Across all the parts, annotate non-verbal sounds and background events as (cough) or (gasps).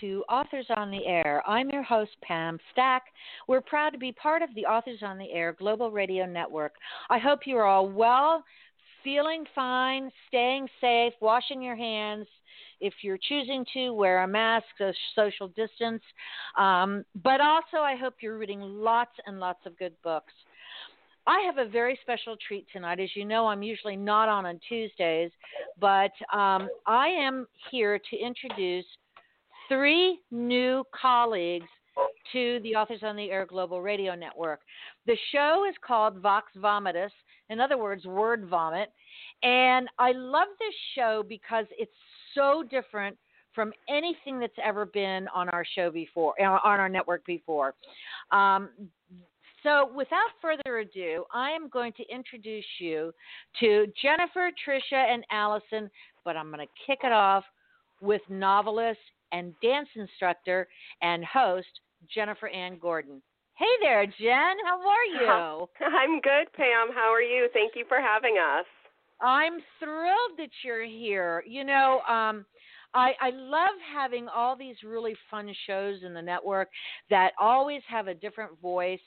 to Authors on the Air. I'm your host, Pam Stack. We're proud to be part of the Authors on the Air Global Radio Network. I hope you are all well, feeling fine, staying safe, washing your hands. If you're choosing to, wear a mask, a social distance. Um, but also, I hope you're reading lots and lots of good books. I have a very special treat tonight. As you know, I'm usually not on on Tuesdays, but um, I am here to introduce three new colleagues to the Authors on the Air Global Radio Network. The show is called Vox Vomitus, in other words, word vomit. And I love this show because it's so different from anything that's ever been on our show before, on our network before. Um, so, without further ado, I am going to introduce you to Jennifer, Trisha, and Allison, but I'm going to kick it off with novelist and dance instructor and host Jennifer Anne Gordon. Hey there, Jen. How are you? (laughs) I'm good, Pam. How are you? Thank you for having us. I'm thrilled that you're here. You know, um, I, I love having all these really fun shows in the network that always have a different voice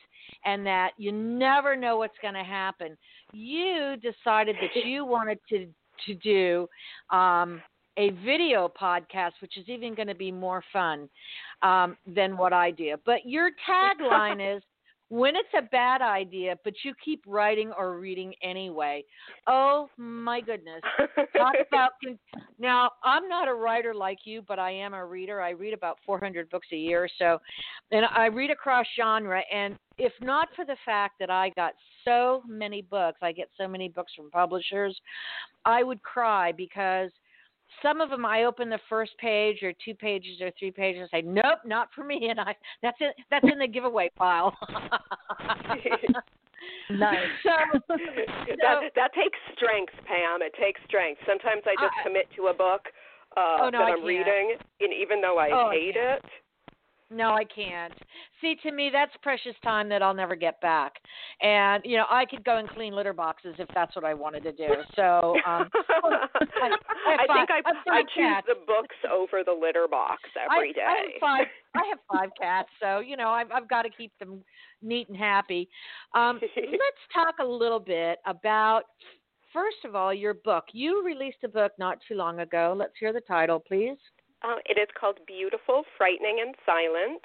and that you never know what's going to happen. You decided that (laughs) you wanted to to do um, a video podcast, which is even going to be more fun um, than what I do. But your tagline (laughs) is when it's a bad idea, but you keep writing or reading anyway. Oh my goodness. Talk (laughs) about now, I'm not a writer like you, but I am a reader. I read about 400 books a year, so and I read across genre and if not for the fact that I got so many books, I get so many books from publishers, I would cry because some of them I open the first page or two pages or three pages and say, Nope, not for me and I that's it that's in the giveaway pile. (laughs) nice. So, (laughs) so, that that takes strength, Pam. It takes strength. Sometimes I just I, commit to a book uh oh, no, that I I'm reading and even though I oh, hate I it no, I can't. See, to me, that's precious time that I'll never get back. And you know, I could go and clean litter boxes if that's what I wanted to do. So, um, (laughs) I, I, I think I, I choose cats. the books over the litter box every day. I have five. (laughs) I have five cats, so you know, I've, I've got to keep them neat and happy. Um, let's (laughs) talk a little bit about. First of all, your book. You released a book not too long ago. Let's hear the title, please. Uh, it is called Beautiful, Frightening, and Silent,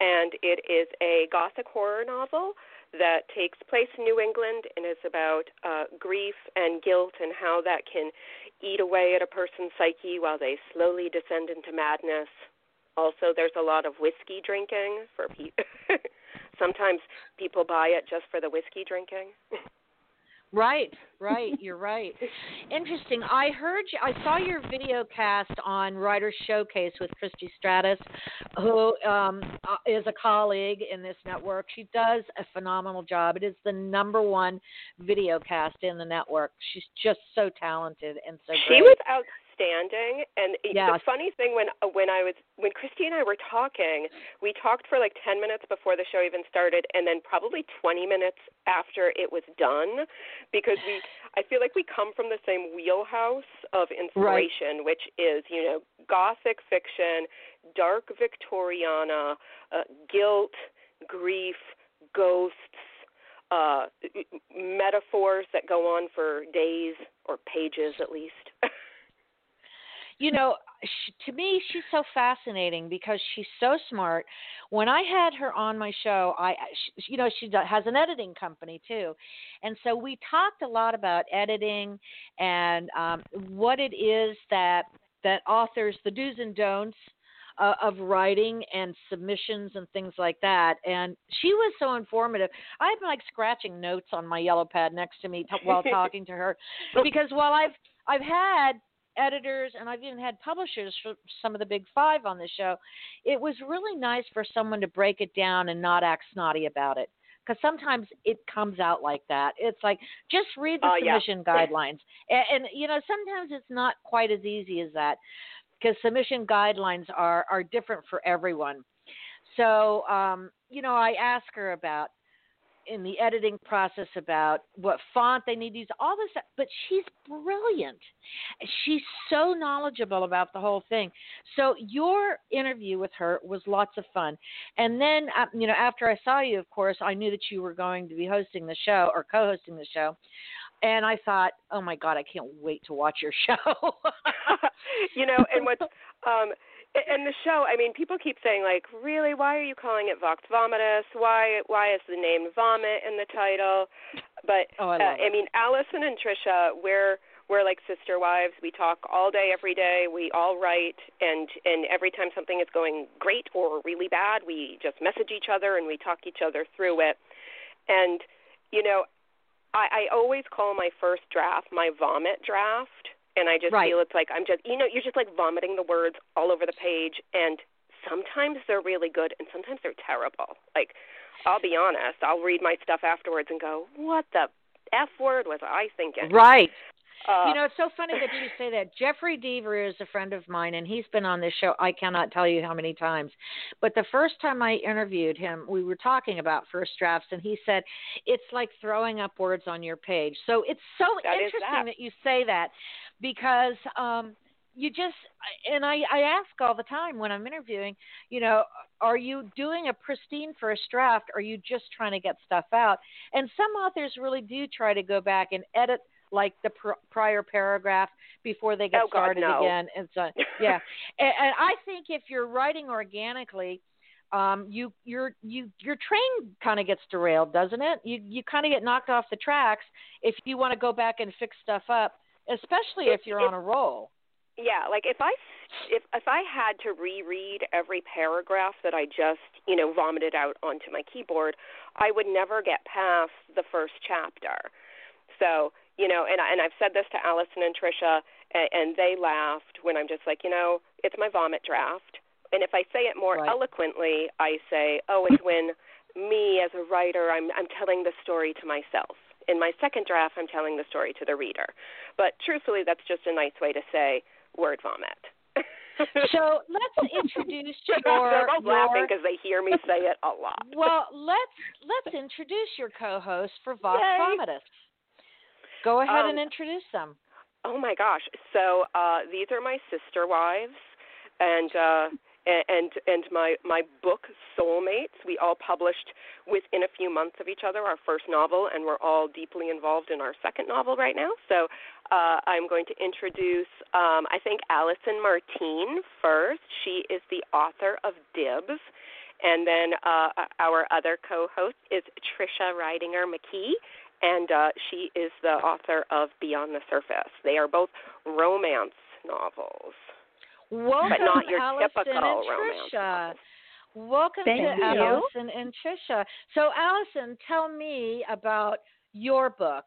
and it is a gothic horror novel that takes place in New England and is about uh, grief and guilt and how that can eat away at a person's psyche while they slowly descend into madness. Also, there's a lot of whiskey drinking for people. (laughs) Sometimes people buy it just for the whiskey drinking. (laughs) Right, right. You're right. Interesting. I heard you, I saw your video cast on Writer Showcase with Christy Stratus, who um, uh, is a colleague in this network. She does a phenomenal job. It is the number one video cast in the network. She's just so talented and so great. She was out understanding. And yes. the funny thing when uh, when I was when Christy and I were talking, we talked for like 10 minutes before the show even started and then probably 20 minutes after it was done because we I feel like we come from the same wheelhouse of inspiration right. which is, you know, gothic fiction, dark Victoriana, uh, guilt, grief, ghosts, uh, metaphors that go on for days or pages at least. (laughs) you know, she, to me, she's so fascinating because she's so smart. When I had her on my show, I, she, you know, she has an editing company too, and so we talked a lot about editing and um, what it is that that authors, the do's and don'ts uh, of writing and submissions and things like that. And she was so informative. I've been like scratching notes on my yellow pad next to me t- while (laughs) talking to her, because while I've I've had editors and I've even had publishers for some of the big five on the show. It was really nice for someone to break it down and not act snotty about it. Because sometimes it comes out like that. It's like just read the uh, submission yeah. guidelines, and, and you know sometimes it's not quite as easy as that, because submission guidelines are are different for everyone. So um, you know, I ask her about in the editing process about what font they need to use, all this. But she's brilliant. She's so knowledgeable about the whole thing. So your interview with her was lots of fun. And then, uh, you know, after I saw you, of course, I knew that you were going to be hosting the show or co-hosting the show. And I thought, oh my God, I can't wait to watch your (laughs) show. (laughs) you know, and what's um, and the show, I mean, people keep saying like, really, why are you calling it Vox Vomitus? Why why is the name vomit in the title? But oh, I, uh, I mean, Allison and Trisha, we're we're like sister wives. We talk all day, every day. We all write, and and every time something is going great or really bad, we just message each other and we talk each other through it. And you know, I, I always call my first draft my vomit draft and I just right. feel it's like I'm just you know you're just like vomiting the words all over the page and sometimes they're really good and sometimes they're terrible. Like I'll be honest, I'll read my stuff afterwards and go, "What the f word was I thinking?" Right. Uh, you know, it's so funny that you say that. Jeffery Deaver is a friend of mine, and he's been on this show. I cannot tell you how many times. But the first time I interviewed him, we were talking about first drafts, and he said it's like throwing up words on your page. So it's so that interesting that. that you say that because um you just and I I ask all the time when I'm interviewing, you know, are you doing a pristine first draft? Or are you just trying to get stuff out? And some authors really do try to go back and edit like the pr- prior paragraph before they get oh, God, started no. again. And so, (laughs) yeah, and, and I think if you're writing organically, um, you your you your train kind of gets derailed, doesn't it? You you kind of get knocked off the tracks if you want to go back and fix stuff up, especially if, if you're on a roll. Yeah, like if I if if I had to reread every paragraph that I just you know vomited out onto my keyboard, I would never get past the first chapter. So you know, and and I've said this to Allison and Trisha, and, and they laughed when I'm just like, you know, it's my vomit draft. And if I say it more right. eloquently, I say, oh, it's when me as a writer, I'm I'm telling the story to myself. In my second draft, I'm telling the story to the reader. But truthfully, that's just a nice way to say word vomit. (laughs) so let's introduce (laughs) your. They're both your, laughing because they hear me say it a lot. (laughs) Well, let's let's introduce your co-host for Vox. Vomitus. Go ahead Um, and introduce them. Oh my gosh! So uh, these are my sister wives, and uh, and and my my book Soulmates. We all published within a few months of each other our first novel, and we're all deeply involved in our second novel right now. So uh, I'm going to introduce um, I think Allison Martine first. She is the author of Dibs. And then uh, our other co-host is Trisha Ridinger McKee, and uh, she is the author of Beyond the Surface. They are both romance novels, Welcome, but not your Allison typical and romance. Trisha. novels. Welcome Thank to you. Allison and Trisha. So, Allison, tell me about your book.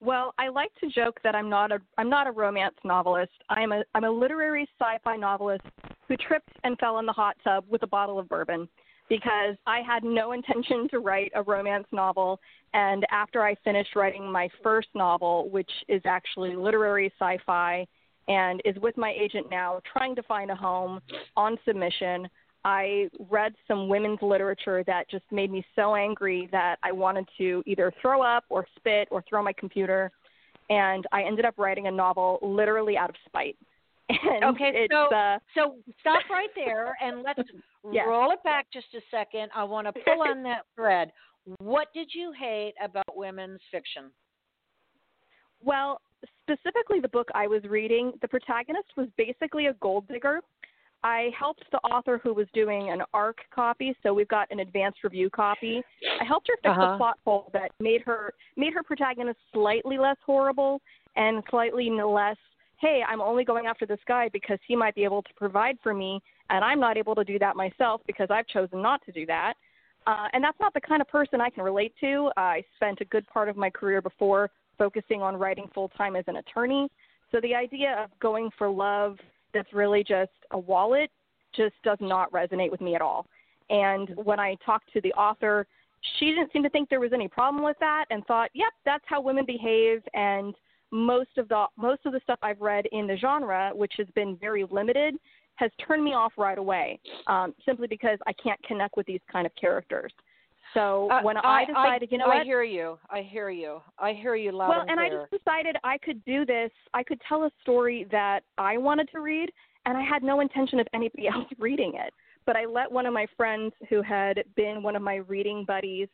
Well, I like to joke that I'm not a I'm not a romance novelist. I'm a I'm a literary sci-fi novelist who tripped and fell in the hot tub with a bottle of bourbon because I had no intention to write a romance novel and after I finished writing my first novel, which is actually literary sci-fi and is with my agent now trying to find a home on submission, I read some women's literature that just made me so angry that I wanted to either throw up or spit or throw my computer. And I ended up writing a novel literally out of spite. (laughs) And Okay, it's, so uh, so stop (laughs) right there and let's Yeah. roll it back just a second. I want to pull on that (laughs) thread. What did you hate about women's fiction? Well, specifically the book I was reading, the protagonist was basically a gold digger. I helped the author who was doing an ARC copy, so we've got an advanced review copy. I helped her fix Uh-huh. a plot hole that made her made her protagonist slightly less horrible and slightly less, hey, I'm only going after this guy because he might be able to provide for me, and I'm not able to do that myself because I've chosen not to do that. Uh, and that's not the kind of person I can relate to. Uh, I spent a good part of my career before focusing on writing full time as an attorney. So the idea of going for love that's really just a wallet just does not resonate with me at all. And when I talked to the author, she didn't seem to think there was any problem with that and thought, "Yep, that's how women behave." And most of the most of the stuff I've read in the genre, which has been very limited, has turned me off right away, um, simply because I can't connect with these kind of characters. So Uh, when I decided, I, you know I what? hear you. I hear you. I hear you loud well, and and I just decided I could do this. I could tell a story that I wanted to read, and I had no intention of anybody (laughs) else reading it. But I let one of my friends who had been one of my reading buddies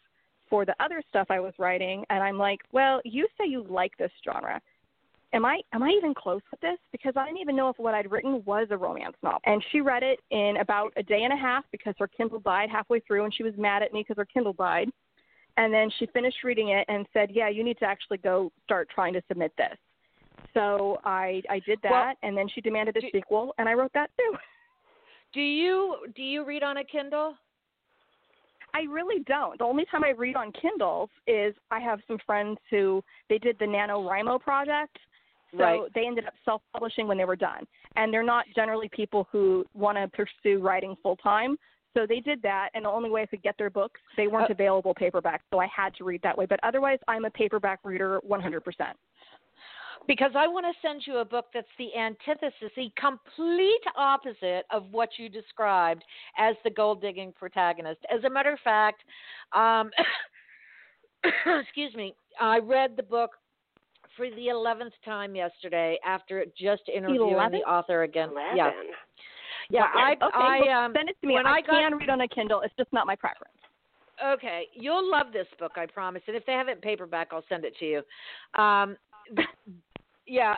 for the other stuff I was writing, and I'm like, "Well, you say you like this genre. Am I am I even close with this? Because I didn't even know if what I'd written was a romance novel." And she read it in about a day and a half because her Kindle died halfway through, and she was mad at me because her Kindle died. And then she finished reading it and said, "Yeah, you need to actually go start trying to submit this." So I I did that, Well, and then she demanded a do- sequel, and I wrote that too. (laughs) Do you do you read on a Kindle? I really don't. The only time I read on Kindles is I have some friends who they did the NaNoWriMo project. So Right. they ended up self publishing when they were done. And they're not generally people who want to pursue writing full time. So they did that and the only way I could get their books, they weren't Uh, available paperback, so I had to read that way. But otherwise I'm a paperback reader one hundred percent. Because I want to send you a book that's the antithesis, the complete opposite of what you described as the gold digging protagonist. As a matter of fact, um, (coughs) excuse me, I read the book for the eleventh time yesterday after just interviewing 11th? the author again. Eleven. Yeah, yeah. I, okay, I well, um, send it to me. when I, I got- can read on a Kindle. It's just not my preference. Okay, you'll love this book, I promise. And if they have it in paperback, I'll send it to you. Um, (laughs) yeah.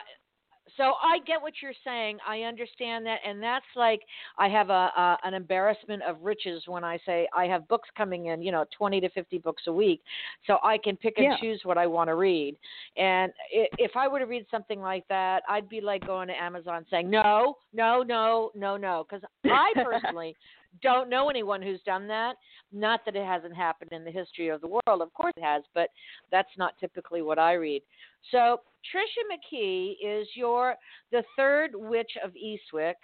So I get what you're saying. I understand that, and that's like I have a, a an embarrassment of riches when I say I have books coming in, you know, 20 to 50 books a week, so I can pick and Yeah. choose what I want to read. And if I were to read something like that, I'd be like going to Amazon saying no, no, no, no, no, because I (laughs) personally don't know anyone who's done that. Not that it hasn't happened in the history of the world. Of course it has, but that's not typically what I read. So Trisha McKee is your the third witch of Eastwick.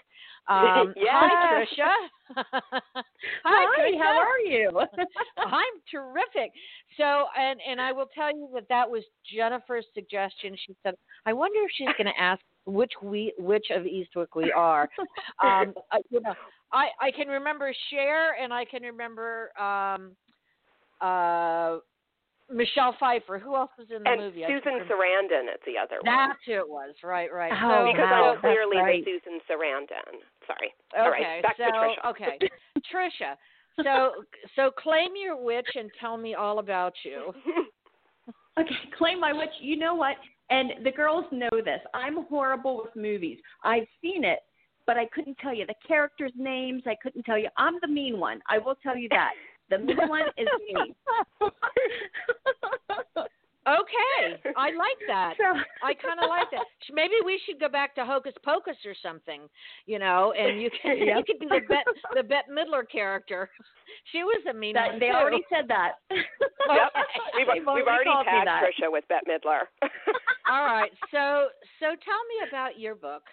Um, (laughs) Hi, Yes. Trisha. (laughs) Hi, Trisha. how are you? (laughs) I'm terrific. So, and and I will tell you that that was Jennifer's suggestion. She said, "I wonder if she's going to ask which we which of Eastwick we are." (laughs) Um, I, you know, I I can remember Cher, and I can remember um, uh, Michelle Pfeiffer. Who else was in the And movie? I Susan. Sarandon is the other one. That's who it was. Right, right. Oh, so, because wow, I'm that's clearly right. the Susan Sarandon. Sorry. Okay, All right, back so to Trisha. okay, (laughs) Trisha. So so claim your witch and tell me all about you. (laughs) okay, claim my witch. You know what? And the girls know this. I'm horrible with movies. I've seen it, but I couldn't tell you the characters' names. I couldn't tell you. I'm the mean one. I will tell you that. The mean one is me. (laughs) Okay, I like that. So, I kind of like that. Maybe we should go back to Hocus Pocus or something, you know, and you can (laughs) you could be the Bet the Bette Midler character. She was a mean that, one they too. already said that. (laughs) Yep. We've, They've we've already called me tagged. Trisha with Bette Midler. All right, so so tell me about your book.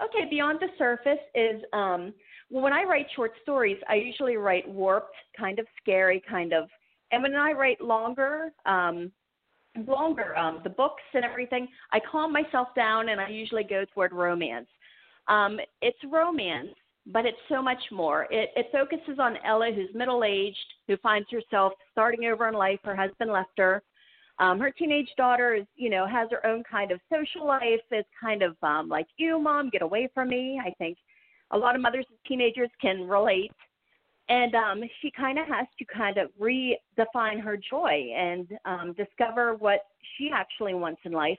Okay, Beyond the Surface is um well when I write short stories, I usually write warped, kind of scary, kind of and when I write longer, um longer, um the books and everything, I calm myself down and I usually go toward romance. Um it's romance, but it's so much more. It it focuses on Ella who's middle aged, who finds herself starting over in life, her husband left her. Um, her teenage daughter is, you know, has her own kind of social life. Is kind of um, like, you, mom, get away from me. I think a lot of mothers and teenagers can relate. And um, she kind of has to kind of redefine her joy and um, discover what she actually wants in life.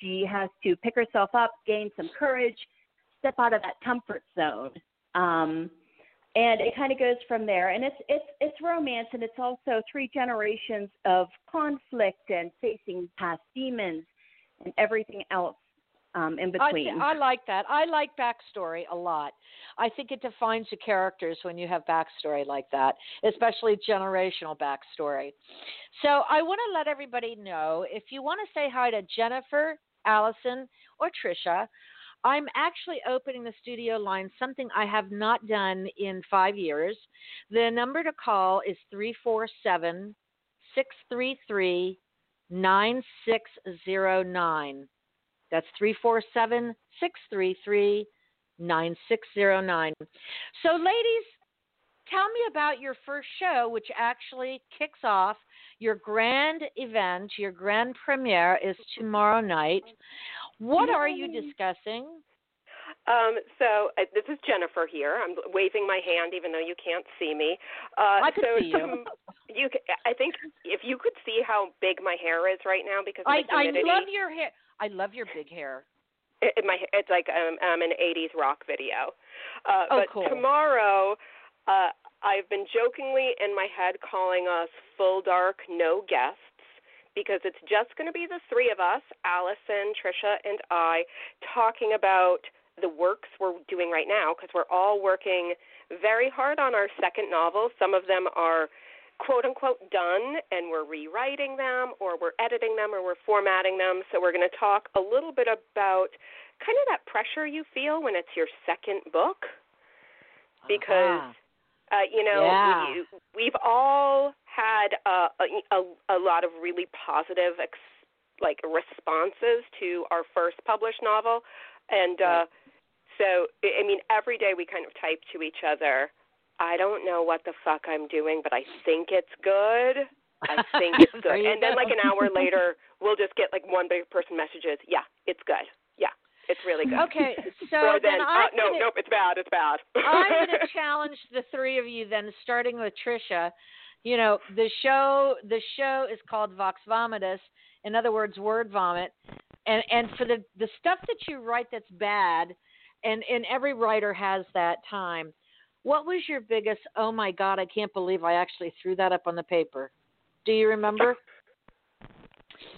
She has to pick herself up, gain some courage, step out of that comfort zone. Um, and it kind of goes from there and it's it's it's romance and it's also three generations of conflict and facing past demons and everything else um in I, between th- I like that. I like backstory a lot. I think it defines the characters when you have backstory like that, especially generational backstory. So I want to let everybody know if you want to say hi to Jennifer, Allison, or Trisha, I'm actually opening the studio line, something I have not done in five years. The number to call is 347 633 9609. That's 347 633 9609. So, ladies, tell me about your first show, which actually kicks off your grand event. Your grand premiere is tomorrow night. What are you discussing? Um, so uh, this is Jennifer here. I'm waving my hand, even though you can't see me. Uh, I could so see you. you. I think if you could see how big my hair is right now because I. I love your hair. I love your big hair. It, it, my it's like um, I'm an '80s rock video. Uh, oh, but cool. tomorrow, uh, I've been jokingly in my head calling us Full Dark No Guests because it's just going to be the three of us, Allison, Trisha, and I, talking about the works we're doing right now because we're all working very hard on our second novel. Some of them are quote unquote done and we're rewriting them or we're editing them or we're formatting them. So we're going to talk a little bit about kind of that pressure you feel when it's your second book because uh-huh. Uh, you know, yeah. we, we've all had uh, a, a, a lot of really positive, ex, like responses to our first published novel, and uh, so I mean, every day we kind of type to each other. I don't know what the fuck I'm doing, but I think it's good. I think (laughs) it's good. and then like an hour (laughs) later, we'll just get like one big person messages. Yeah, it's good. It's really good. Okay, (laughs) so or then, then uh, no, gonna, nope, it's bad. It's bad. (laughs) I'm going to challenge the three of you then, starting with Trisha. You know, the show the show is called Vox Vomitus. In other words, word vomit. And and for the the stuff that you write that's bad, and and every writer has that time. What was your biggest? Oh my God, I can't believe I actually threw that up on the paper. Do you remember? (laughs)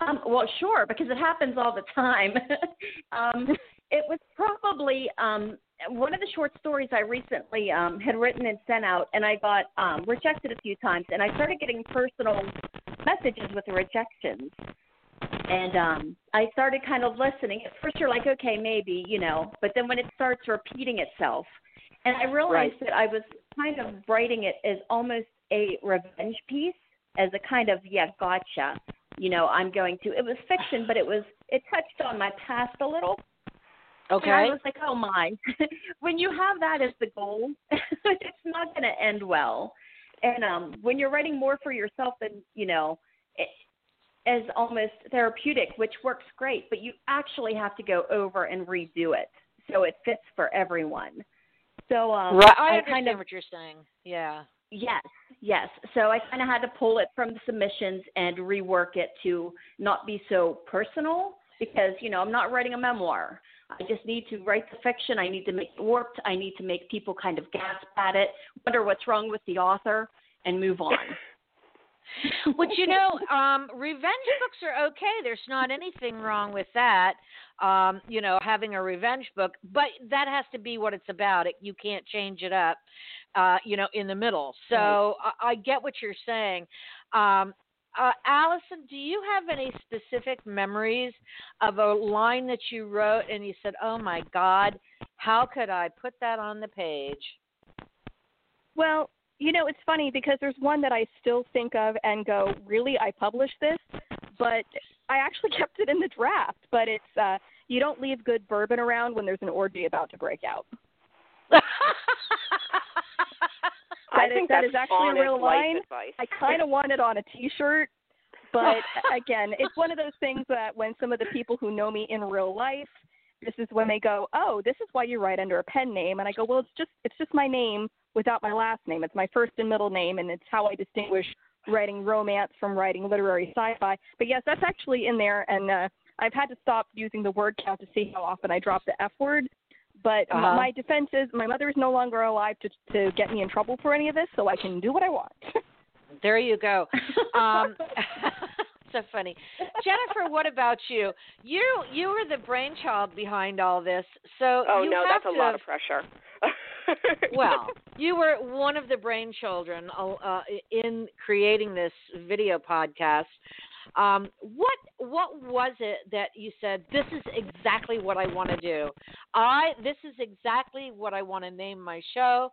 Um, well, sure, because it happens all the time. (laughs) um, it was probably um, one of the short stories I recently um, had written and sent out, and I got um, rejected a few times, and I started getting personal messages with the rejections. And um, I started kind of listening. At first, you're like, okay, maybe, you know, but then when it starts repeating itself, and I realized right. that I was kind of writing it as almost a revenge piece, as a kind of, yeah, gotcha you know, I'm going to. It was fiction, but it was it touched on my past a little. Okay. And I was like, oh my. (laughs) when you have that as the goal, (laughs) it's not going to end well. And um when you're writing more for yourself than, you know, it, as almost therapeutic, which works great, but you actually have to go over and redo it so it fits for everyone. So um right. I, I understand kind of what you're saying. Yeah. Yes, yes. So I kind of had to pull it from the submissions and rework it to not be so personal because, you know, I'm not writing a memoir. I just need to write the fiction. I need to make it warped. I need to make people kind of gasp at it, wonder what's wrong with the author, and move on. (laughs) But you know, um, revenge books are okay. There's not anything wrong with that. Um, you know, having a revenge book, but that has to be what it's about. It, you can't change it up uh, you know, in the middle. So right. I, I, get what you're saying. Um, uh, Allison, do you have any specific memories of a line that you wrote and you said, "Oh my God, how could I put that on the page?" Well, you know, it's funny because there's one that I still think of and go, "Really, I published this?" But I actually (laughs) kept it in the draft. But it's uh, you don't leave good bourbon around when there's an orgy about to break out. (laughs) I think that is actually a real line. Advice. I kind of want it on a T-shirt, but (laughs) again, it's one of those things that when some of the people who know me in real life, this is when they go, "Oh, this is why you write under a pen name," and I go, "Well, it's just it's just my name without my last name. It's my first and middle name, and it's how I distinguish writing romance from writing literary sci-fi." But yes, that's actually in there, and uh, I've had to stop using the word count to see how often I drop the F word but uh-huh. my defense is my mother is no longer alive to to get me in trouble for any of this, so I can do what I want. (laughs) there you go. Um, (laughs) (laughs) so funny, Jennifer. What about you? You you were the brainchild behind all this, so oh no, have that's a lot of pressure. (laughs) well, you were one of the brainchildren uh, in creating this video podcast. Um, what what was it that you said? This is exactly what I want to do. I this is exactly what I want to name my show.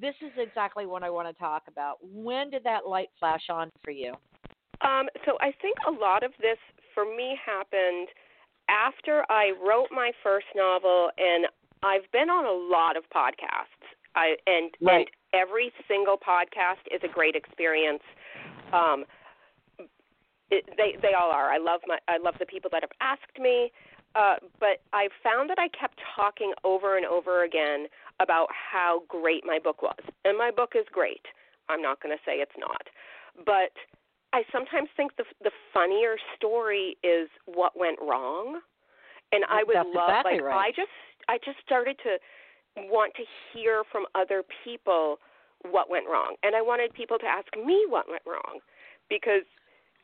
This is exactly what I want to talk about. When did that light flash on for you? Um, so I think a lot of this for me happened after I wrote my first novel, and I've been on a lot of podcasts. I and right. and every single podcast is a great experience. Um, it, they they all are. I love my I love the people that have asked me, uh, but I found that I kept talking over and over again about how great my book was, and my book is great. I'm not going to say it's not, but I sometimes think the the funnier story is what went wrong, and I would That's love exactly like right. I just I just started to want to hear from other people what went wrong, and I wanted people to ask me what went wrong, because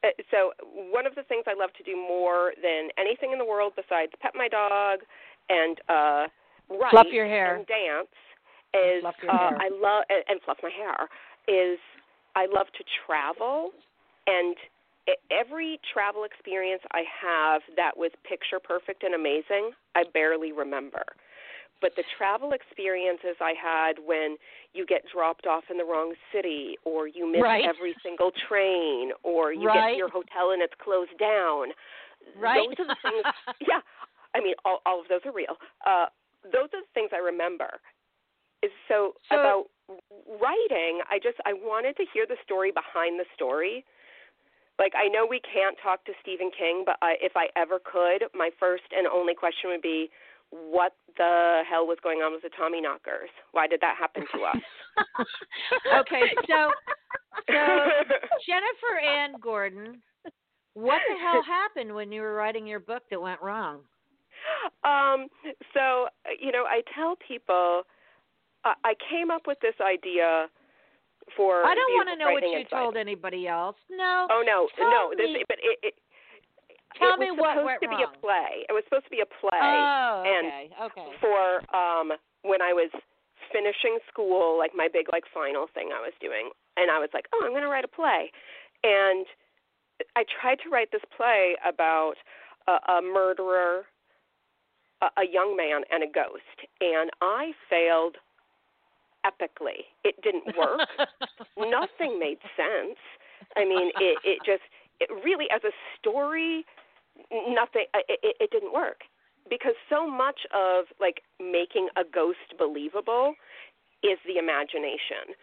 uh, so one of the things I love to do more than anything in the world besides pet my dog and uh write Fluff your hair. and dance is uh hair. I love and, and fluff my hair is I love to travel and every travel experience I have that was picture perfect and amazing, I barely remember. But the travel experiences I had when you get dropped off in the wrong city, or you miss Right. every single train, or you get to your hotel and it's closed down. Right. Those are the things. (laughs) yeah, I mean, all, all of those are real. Uh, those are the things I remember. Is so, So- about writing. I just I wanted to hear the story behind the story. Like I know we can't talk to Stephen King, but I, if I ever could, my first and only question would be, what the hell was going on with the Tommyknockers? Why did that happen to us? (laughs) okay, so so Jennifer Anne Gordon, what the hell happened when you were writing your book that went wrong? um, so you know, I tell people I, I came up with this idea for. I don't want to know what you told anybody else. No. Oh no, no. This, me- but it, it, Tell it me was what supposed went to be wrong. a play. It was supposed to be a play. Oh, and okay, okay. for um when I was finishing school, like my big like final thing I was doing, and I was like, oh, I'm going to write a play, and I tried to write this play about a, a murderer, a, a young man, and a ghost, and I failed epically. It didn't (laughs) work. Nothing made sense. I mean, it it just it really as a story, nothing. Uh, it, it, it didn't work because so much of like making a ghost believable is the imagination.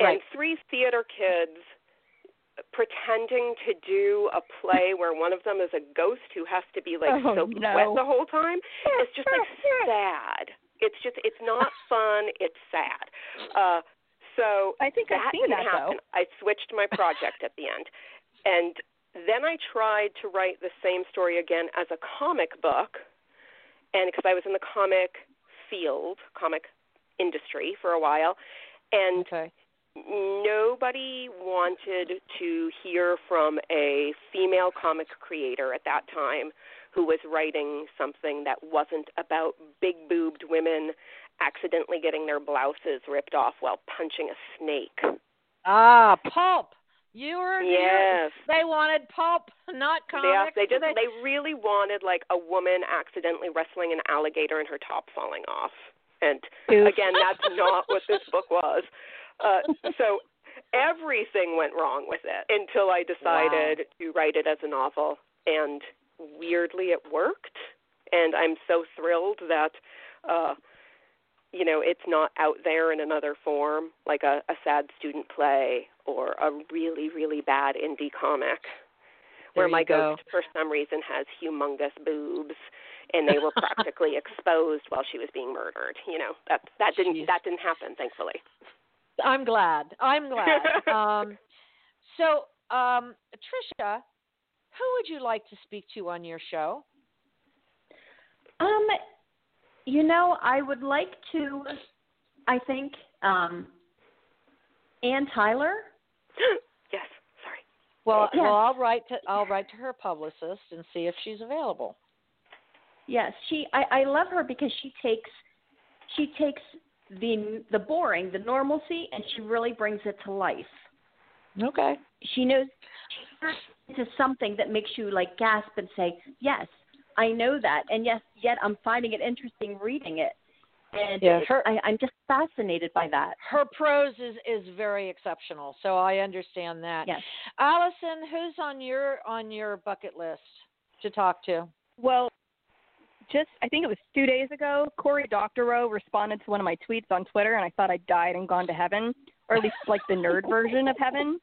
Right. And three theater kids pretending to do a play where one of them is a ghost who has to be like Oh, soaked no. wet the whole time. It's just like sad. It's just it's not (laughs) fun. It's sad. Uh, so I think that I've seen that happen. I switched my project at the end, and then I tried to write the same story again as a comic book, and because I was in the comic field, comic industry for a while, and okay. nobody wanted to hear from a female comic creator at that time who was writing something that wasn't about big boobed women accidentally getting their blouses ripped off while punching a snake. Ah, pulp. You were Yes. They wanted pulp, not Yeah, they just They- they really wanted like a woman accidentally wrestling an alligator and her top falling off. And Oof. again, that's not what this (laughs) book was. Uh, so everything went wrong with it until I decided to write it as a novel, and weirdly, it worked. And I'm so thrilled that, uh, you know, it's not out there in another form like a, a sad student play or a really, really bad indie comic where my go. ghost for some reason has humongous boobs and they were (laughs) practically exposed while she was being murdered. You know, that that didn't Jeez. that didn't happen, thankfully. I'm glad. I'm glad. (laughs) um, so, um, Trisha, who would you like to speak to on your show? Um, you know, I would like to. I think um, Anne Tyler. (gasps) yes, sorry. Well, Yes. well, I'll write to I'll write to her publicist and see if she's available. Yes, she. I, I love her because she takes she takes the the boring, the normalcy, and she really brings it to life. Okay. She knows she turns into something that makes you like gasp and say, "Yes, I know that," and yes, yet I'm finding it interesting reading it, and Yeah, her- I, I'm just fascinated by that. Her prose is is very exceptional, so I understand that. Yes. Allison, who's on your on your bucket list to talk to? Well, just I think it was two days ago, Cory Doctorow responded to one of my tweets on Twitter, and I thought I'd died and gone to heaven, or at least like the nerd version of heaven.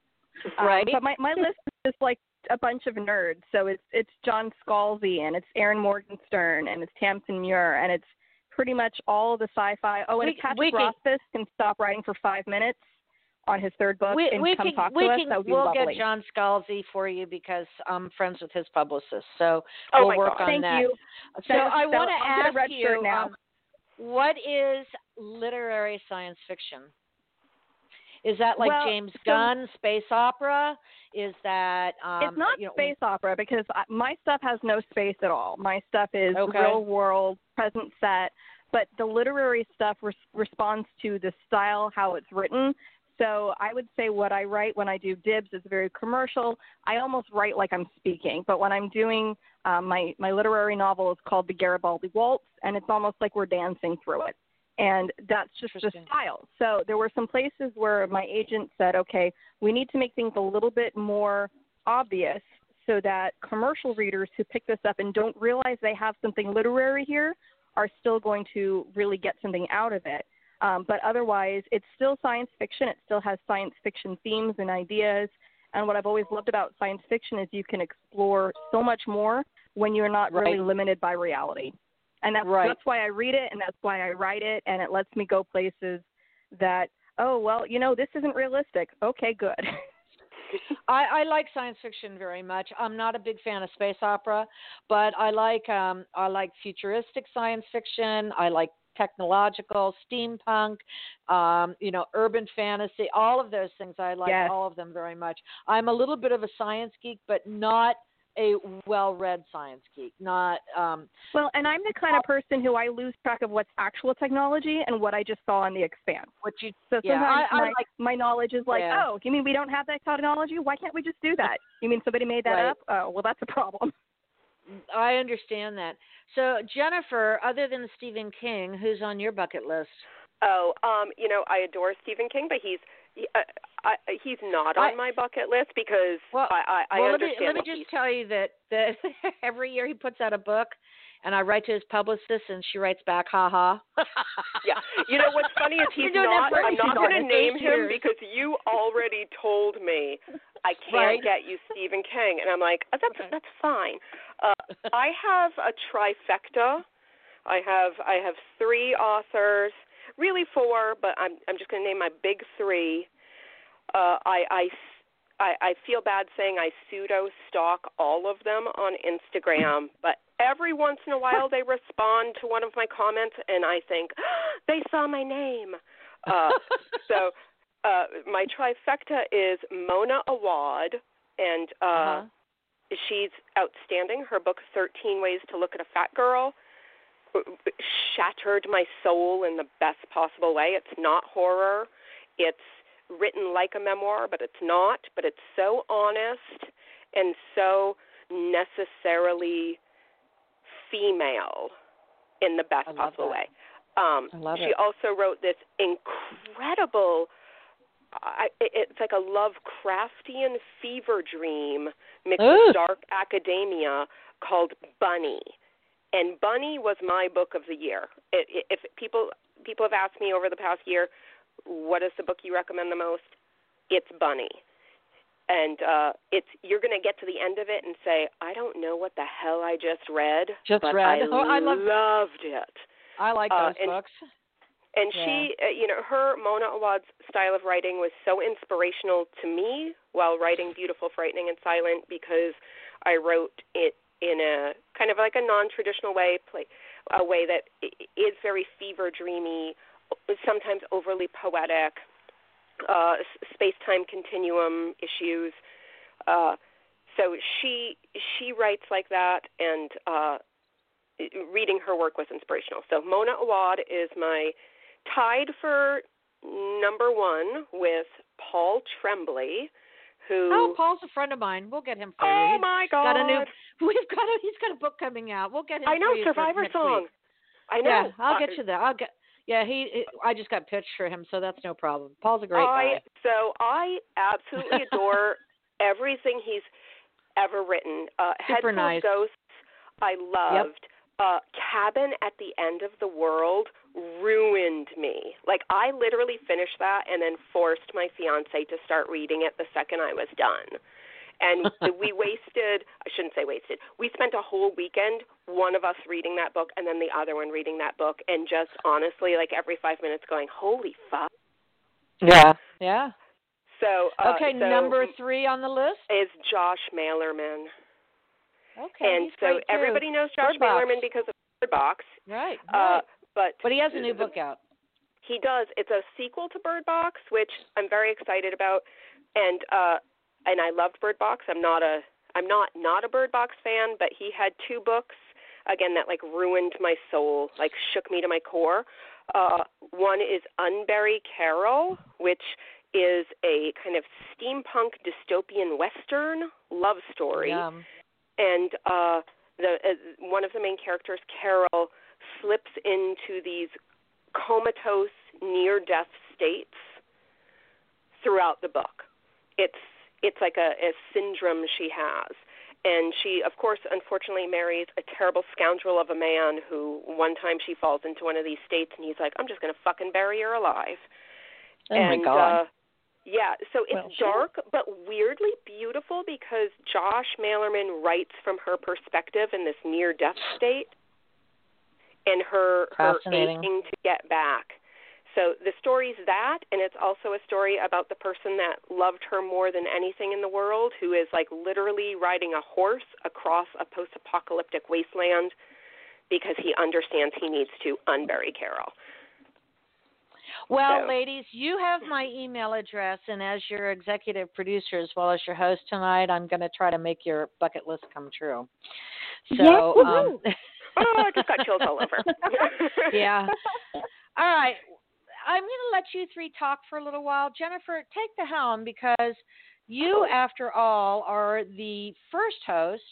Um, Right. but my my list is just like a bunch of nerds. So it's it's John Scalzi and it's Erin Morgenstern and it's Tamsin Muir and it's pretty much all the sci-fi. Oh, and We- Patrick we can- Rothfuss can stop writing for five minutes on his third book we, and we come can, talk we to us, can, that would be we'll lovely. get John Scalzi for you because I'm friends with his publicist. So Oh we'll work God. on Thank that. you. So That- I want to ask you, now. um, what is literary science fiction? Is that like Well, James so- Gunn space opera? Is that um, it's not you know, space opera because I- my stuff has no space at all. My stuff is Okay. real world, present set, but the literary stuff res- responds to the style, how it's written. So I would say what I write when I do dibs is very commercial. I almost write like I'm speaking, but when I'm doing um, my my literary novel is called The Garibaldi Waltz, and it's almost like we're dancing through it. And that's just the style. So there were some places where my agent said, okay, we need to make things a little bit more obvious so that commercial readers who pick this up and don't realize they have something literary here are still going to really get something out of it. Um, but otherwise, it's still science fiction. It still has science fiction themes and ideas. And what I've always loved about science fiction is you can explore so much more when you're not really limited by reality. And that's Right. that's why I read it and that's why I write it and it lets me go places that oh well, you know, this isn't realistic. Okay, good. (laughs) I, I like science fiction very much. I'm not a big fan of space opera, but I like um, I like futuristic science fiction. I like technological, steampunk, um, you know, urban fantasy. All of those things I like Yes. all of them very much. I'm a little bit of a science geek, but not a well-read science geek. Not um, Well, and I'm the kind of person who I lose track of what's actual technology and what I just saw on the expanse. what you. So Yeah, sometimes I- I my, like- my knowledge is like, Yeah. oh, you mean we don't have that technology? Why can't we just do that? You mean somebody made that Right. up? Oh, well, that's a problem. (laughs) I understand that. So Jennifer, other than Stephen King, who's on your bucket list? Oh, um, you know, I adore Stephen King, but he's he, uh, I, he's not on I- my bucket list because Well- I I, I well, let me, let me just tell you that, that (laughs) every year he puts out a book, and I write to his publicist, and she writes back, "Ha ha." (laughs) Yeah, you know what's funny is (laughs) he's not. I'm not going to name him because you already told me I can't Right. get you Stephen King, and I'm like, oh, that's Okay. that's fine. Uh, I have a trifecta. I have I have three authors, really four, but I'm I'm just going to name my big three. Uh, I I I, I feel bad saying I pseudo stalk all of them on Instagram, but every once in a while they respond to one of my comments, and I think (gasps) they saw my name. Uh, (laughs) so uh, my trifecta is Mona Awad, and uh, Uh-huh. she's outstanding. Her book, 13 Ways to Look at a Fat Girl, shattered my soul in the best possible way. It's not horror. It's written like a memoir, but it's not. But it's so honest and so necessarily female in the best possible that. way. Um, I love she it. also wrote this incredible. I, it's like a Lovecraftian fever dream mixed Ooh. with dark academia called Bunny, and Bunny was my book of the year. It, it, if people people have asked me over the past year, what is the book you recommend the most? It's Bunny, and uh, it's you're going to get to the end of it and say, I don't know what the hell I just read, Just but read. I, Oh, I love- loved it. I like Uh, those and- books. And Yeah. she, uh, you know, her Mona Awad's style of writing was so inspirational to me while writing Beautiful, Frightening, and Silent because I wrote it in a kind of like a non-traditional way, play, a way that i- is very fever dreamy, sometimes overly poetic, uh, space-time continuum issues. Uh, so she she writes like that, and uh, reading her work was inspirational. So Mona Awad is my tied for number one with Paul Tremblay, who Oh, Paul's a friend of mine. We'll get him for you. Oh my god! got a new. (laughs) We've got a. He's got a book coming out. We'll get him. I know Survivor Song. Week. I know. Yeah, I'll Uh, get you that. I'll get. Yeah, he. he- I just got pitched for him, so that's no problem. Paul's a great I guy. so I absolutely (laughs) adore everything he's ever written. Uh, Head Super nice. Ghosts, I loved. uh, Cabin at the End of the World ruined me. Like I literally finished that and then forced my fiance to start reading it the second I was done. And (laughs) we wasted, I shouldn't say wasted, we spent a whole weekend, one of us reading that book and then the other one reading that book, and just honestly, like every five minutes going, holy fuck. Yeah. Yeah. So, uh, okay, so number three on the list is Josh Malerman. Okay, and he's so great, too. everybody knows Josh Bird Box. Because of Bird Box. Right. Uh, but but he has a new the- book out. He does. It's a sequel to Bird Box, which I'm very excited about, and uh, and I loved Bird Box. I'm not a I'm not not a Bird Box fan, but he had two books again that like ruined my soul, like shook me to my core. Uh, one is Unbury Carol, which is a kind of steampunk dystopian western love story Yum. and uh, the uh, one of the main characters, Carol, slips into these comatose, near-death states throughout the book. It's it's like a, a syndrome she has, and she, of course, unfortunately marries a terrible scoundrel of a man who one time she falls into one of these states, and he's like, "I'm just gonna fucking bury her alive." Oh and my God. uh yeah, so it's Well, sure. dark but weirdly beautiful because Josh Malerman writes from her perspective in this near death state and her her aching to get back. So the story's that and it's also a story about the person that loved her more than anything in the world who is like literally riding a horse across a post-apocalyptic wasteland because he understands he needs to unbury Carol. Well, So- ladies, you have my email address, and as your executive producer as well as your host tonight, I'm going to try to make your bucket list come true. So, um, Oh, I just got chills all (laughs) over. yeah. All right. I'm going to let you three talk for a little while. Jennifer, take the helm because you, after all, are the first host,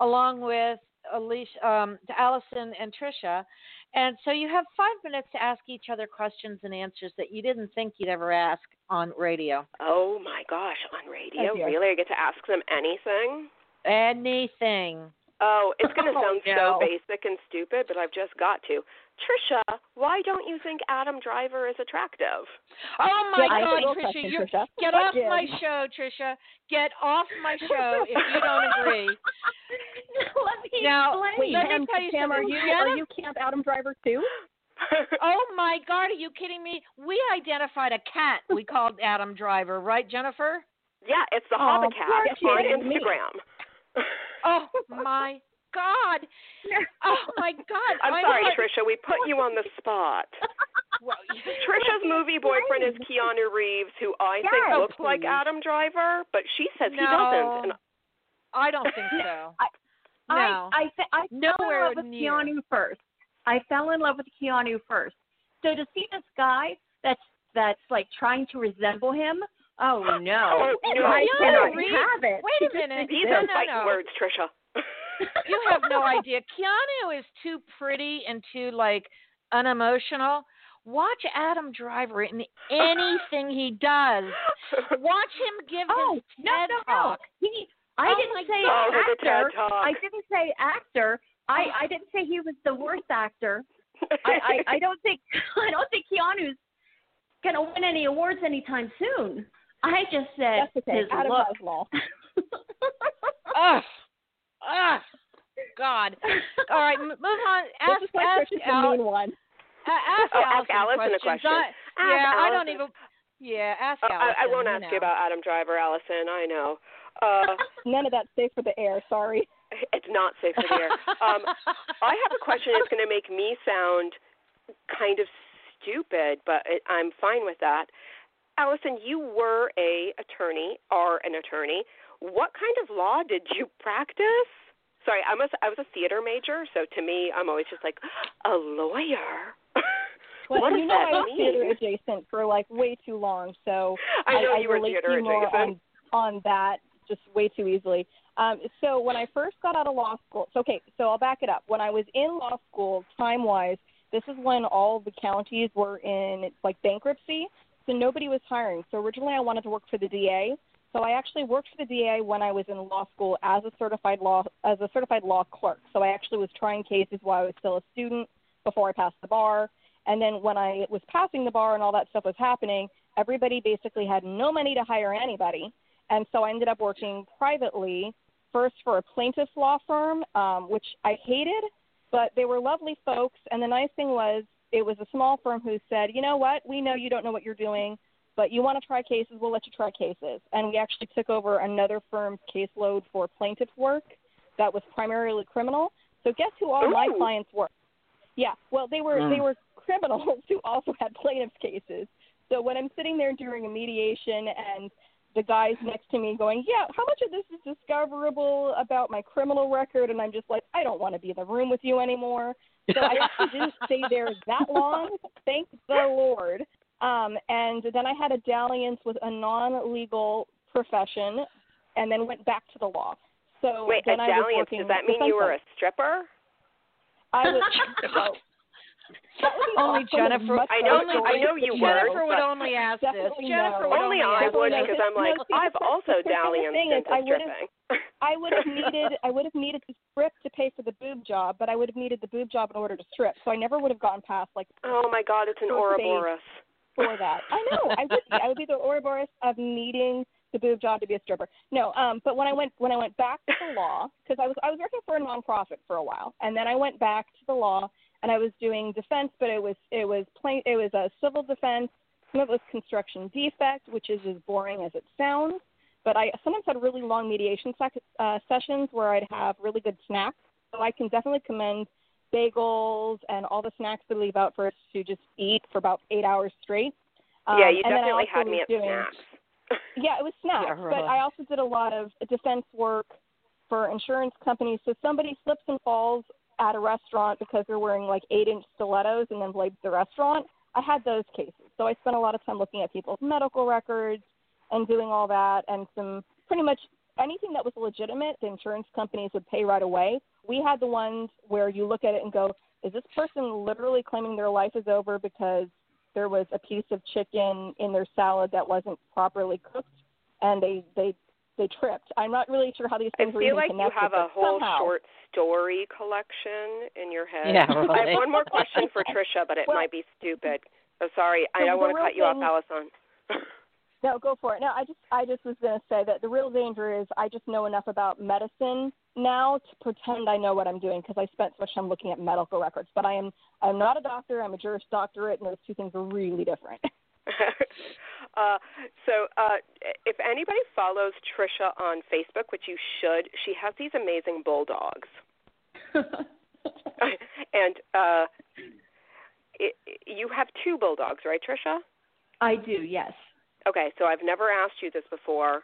along with Alicia, um, Allison and Trisha. And so you have five minutes to ask each other questions and answers that you didn't think you'd ever ask on radio. Oh my gosh, on radio? Oh, really? I get to ask them anything? Anything. Oh, it's going (laughs) to Oh, sound no. so basic and stupid, but I've just got to. Trisha, why don't you think Adam Driver is attractive? Oh my Yeah, I have a God, Trisha, you're, Trisha. get off did. my show, Trisha. Get off my (laughs) show if you don't agree. (laughs) Let me Now, explain. Wait, Let me Pam, tell you Pam, are you Jenna- are you Camp Adam Driver too? (laughs) Oh my God, are you kidding me? We identified a cat we called Adam Driver, right, Jennifer? yeah, it's the Oh, Hobbit cat on kidding me. Instagram. Oh my God. (laughs) Oh my God. I'm I sorry, know- Trisha. We put you on the spot. (laughs) Well, Trisha's movie boyfriend is Keanu Reeves, who I think Yes, looks like. Adam Driver, but she says he doesn't. And I don't think so. (laughs) I- No. I I, fe- I fell in love with. Keanu first. I fell in love with Keanu first. So to see this guy that's that's like trying to resemble him, oh no, Oh, no. I Keanu cannot Reeves- have it. Wait a minute. these no, are no, fighting no. words, Trisha. You have no idea. Keanu is too pretty and too like unemotional. Watch Adam Driver in anything he does. Watch him give Oh his no TED no no! talk. He, I Oh, didn't say God. The TED actor. Talk. I didn't say actor. I I didn't say he was the worst actor. I, I I don't think (laughs) I don't think Keanu's gonna win any awards anytime soon. I just said That's okay. his Adam look. (laughs) Ugh. Ugh. God. (laughs) All right, m- move on. Ask, this is like ask, Al- the mean one. a- ask, Oh, ask Allison Allison a questions. question. I- Ask yeah, I don't even. Yeah, ask Uh, Allison. I, I won't you ask know. you about Adam Driver, Allison. I know. Uh, (laughs) None of that's safe for the air. Sorry. (laughs) it's not safe for the air. Um, I have a question that's going to make me sound kind of stupid, but it, I'm fine with that. Allison, you were a attorney, are an attorney. What kind of law did you practice? Sorry, I'm a, I was a theater major, so to me, I'm always just like a lawyer. (laughs) Well, what does you know that I was mean? theater adjacent for like way too long, so I know you were theater you more adjacent. on on that just way too easily. Um, so when I first got out of law school, so okay, so I'll back it up. When I was in law school, time wise, this is when all the counties were in like bankruptcy, so nobody was hiring. So originally I wanted to work for the DA, So I actually worked for the DA when I was in law school as a certified law as a certified law clerk. So I actually was trying cases while I was still a student before I passed the bar. And then when I was passing the bar and all that stuff was happening, everybody basically had no money to hire anybody. And so I ended up working privately, first for a plaintiff's law firm, um, which I hated, but they were lovely folks. And the nice thing was, it was a small firm who said, you know what, we know you don't know what you're doing, but you want to try cases, we'll let you try cases. And we actually took over another firm's caseload for plaintiff work that was primarily criminal. So guess who all Ooh. my clients were? Yeah, well, they were Mm. they were criminals (laughs) who also had plaintiff's cases. So when I'm sitting there during a mediation and the guy's next to me going, "Yeah, how much of this is discoverable about my criminal record?" and I'm just like, "I don't want to be in the room with you anymore." So I actually didn't stay there that long. Thank the Lord. Um, and then I had a dalliance with a non-legal profession, and then went back to the law. So Wait, then I was dalliance. working Does that mean you were a stripper? I was. (laughs) well, that would be Only awesome, Jennifer. I know- I know story. you were, Jennifer would only ask this. Jennifer no. would Only only I ask would because I'm like, No, see, I've also the thing dallianced into I would've- stripping. I would have (laughs) needed I would have needed the strip to pay for the boob job, but I would have needed the boob job in order to strip. So I never would have gotten past like oh my God, it's an Full face. For that. I know. I would be. I would be the Ouroboros of needing the boob job to be a stripper. No, um, but when I went when I went back to the law, because I was I was working for a nonprofit for a while, and then I went back to the law, and I was doing defense, but it was it was plain it was a civil defense. Some of it was construction defect, which is as boring as it sounds. But I sometimes had really long mediation sec- uh, sessions where I'd have really good snacks. So I can definitely commend bagels and all the snacks they leave out for us to just eat for about eight hours straight. Um, yeah, you and then I definitely also had me was at doing, snacks. (laughs) (laughs) Yeah, it was snacks, Yeah, really. but I also did a lot of defense work for insurance companies. So somebody slips and falls at a restaurant because they're wearing like eight-inch stilettos and then blames the restaurant. I had those cases, so I spent a lot of time looking at people's medical records and doing all that, and some pretty much anything that was legitimate, the insurance companies would pay right away. We had the ones where you look at it and go, is this person literally claiming their life is over because there was a piece of chicken in their salad that wasn't properly cooked and they they they tripped. I'm not really sure how these I things are feel even like you have a whole somehow. short story collection in your head. Yeah, (laughs) I have one more question for (laughs) Trisha, but it Well- might be stupid. Oh, sorry, I don't want to real cut you off, Allison. (laughs) No, go for it. No, I just I just was going to say that the real danger is I just know enough about medicine now to pretend I know what I'm doing because I spent so much time looking at medical records. But I am I'm not a doctor. I'm a Juris Doctorate, and those two things are really different. (laughs) (laughs) uh, so, uh, if anybody follows Trisha on Facebook, which you should, she has these amazing bulldogs. (laughs) and uh, it, you have two bulldogs, right, Trisha? I do, yes. Okay, so I've never asked you this before.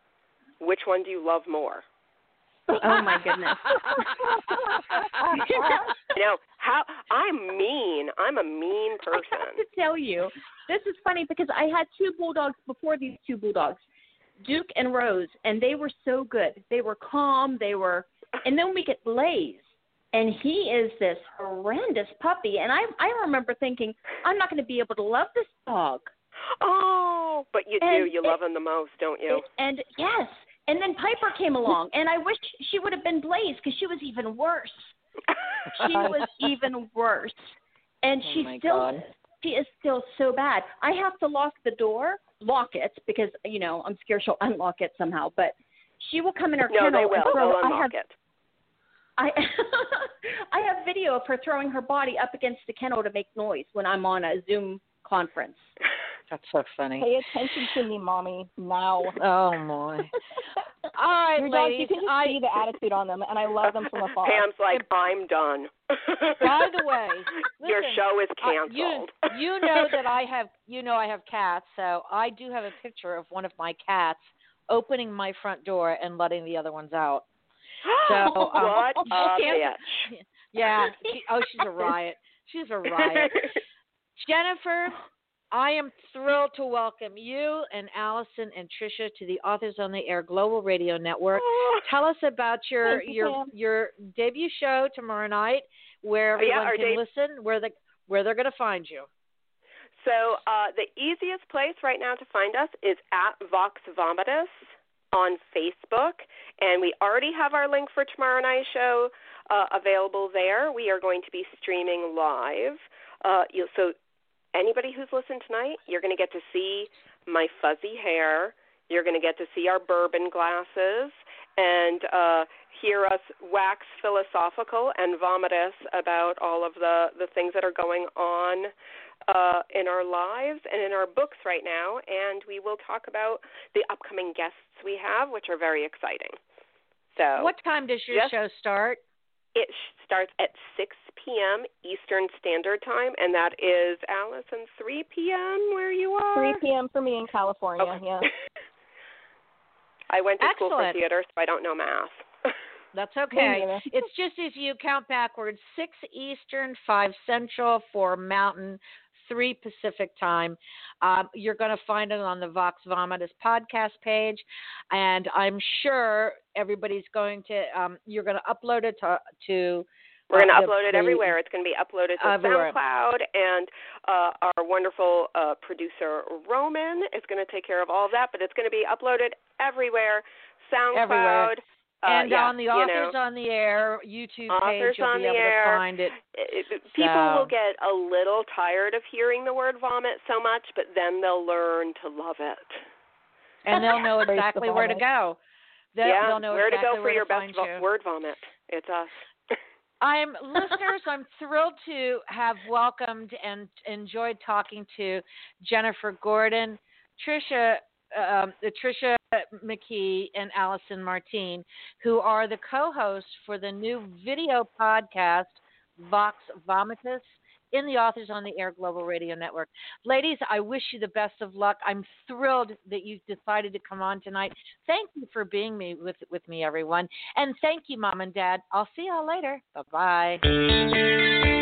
Which one do you love more? Oh my goodness. (laughs) You know how I'm mean. I'm a mean I have person. to tell you, this is funny because I had two bulldogs before these two bulldogs, Duke and Rose, and they were so good. They were calm. They were, and then we get Blaze, and he is this horrendous puppy. And I I remember thinking I'm not going to be able to love this dog. But you do. You it- love him the most, don't you? And yes, and then Piper came along, and I wish she would have been Blaze because she was even worse. She was (laughs) even worse, and Oh she's my still God. she is still so bad. I have to lock the door, lock it because you know I'm scared she'll unlock it somehow. But she will come in her no, kennel they and will. throw. They'll I unlock have it. I (laughs) I have video of her throwing her body up against the kennel to make noise when I'm on a Zoom conference. (laughs) (laughs) That's so funny. Pay attention to me, mommy, now. Oh my. (laughs) All right, Your dogs, you can just I, see the attitude on them, and I love them from afar. Pam's like, I'm done. (laughs) by the way, your show is I- canceled. you, you know that I have you know I have cats, so I do have a picture of one of my cats opening my front door and letting the other ones out. (gasps) So, um, what a can't- bitch. Yeah. She, oh, she's a riot. She's a riot. Jennifer, I am thrilled to welcome you and Allison and Trisha to the Authors on the Air Global Radio Network. Tell us about (laughs) your you, your Pam. your debut show tomorrow night, where Oh, yeah, everyone can deb- listen, where the where they're going to find you. So uh, the easiest place right now to find us is at Vox Vomitus on Facebook, and we already have our link for tomorrow night's show uh, available there. We are going to be streaming live. Uh, you, so anybody who's listened tonight, you're going to get to see my fuzzy hair. You're going to get to see our bourbon glasses and uh, hear us wax philosophical and vomit us about all of the, the things that are going on uh, in our lives and in our books right now. And we will talk about the upcoming guests we have, which are very exciting. So, what time does your show start? It starts at 6 p.m. Eastern Standard Time, and that is Allison 3 p.m. where you are. 3 p.m. for me in California. Okay. Yeah. (laughs) I went to Excellent. school for theater, so I don't know math. (laughs) That's okay. it's just if you count backwards, six Eastern, five Central, four Mountain, three Pacific time. Um, you're going to find it on the Vox Vomitus podcast page, and I'm sure everybody's going to. Um, you're going to upload it to. to we're going to uh, upload it everywhere. It's going to be uploaded to everywhere. SoundCloud, and uh, our wonderful uh, producer Roman is going to take care of all of that. But it's going to be uploaded everywhere. SoundCloud. Everywhere. Uh, and yeah, on the you Authors know, on the Air YouTube Authors page, you'll on be the able Air. to find it. it, it- people So- will get a little tired of hearing the word vomit so much, but then they'll learn to love it. And they'll know Praise the exactly where to go. They'll, yeah, they'll know where exactly to go for your best find vo- you. word vomit. It's us. (laughs) I'm listeners. I'm thrilled to have welcomed and enjoyed talking to Jennifer Gordon, Trisha, um, Trisha McKee, and Allison Martine, who are the co-hosts for the new video podcast Vox Vomitus in the Authors on the Air Global Radio Network. Ladies, I wish you the best of luck. I'm thrilled that you decided to come on tonight. Thank you for being me with with me, everyone, and thank you, Mom and Dad. I'll see y'all later. Bye bye.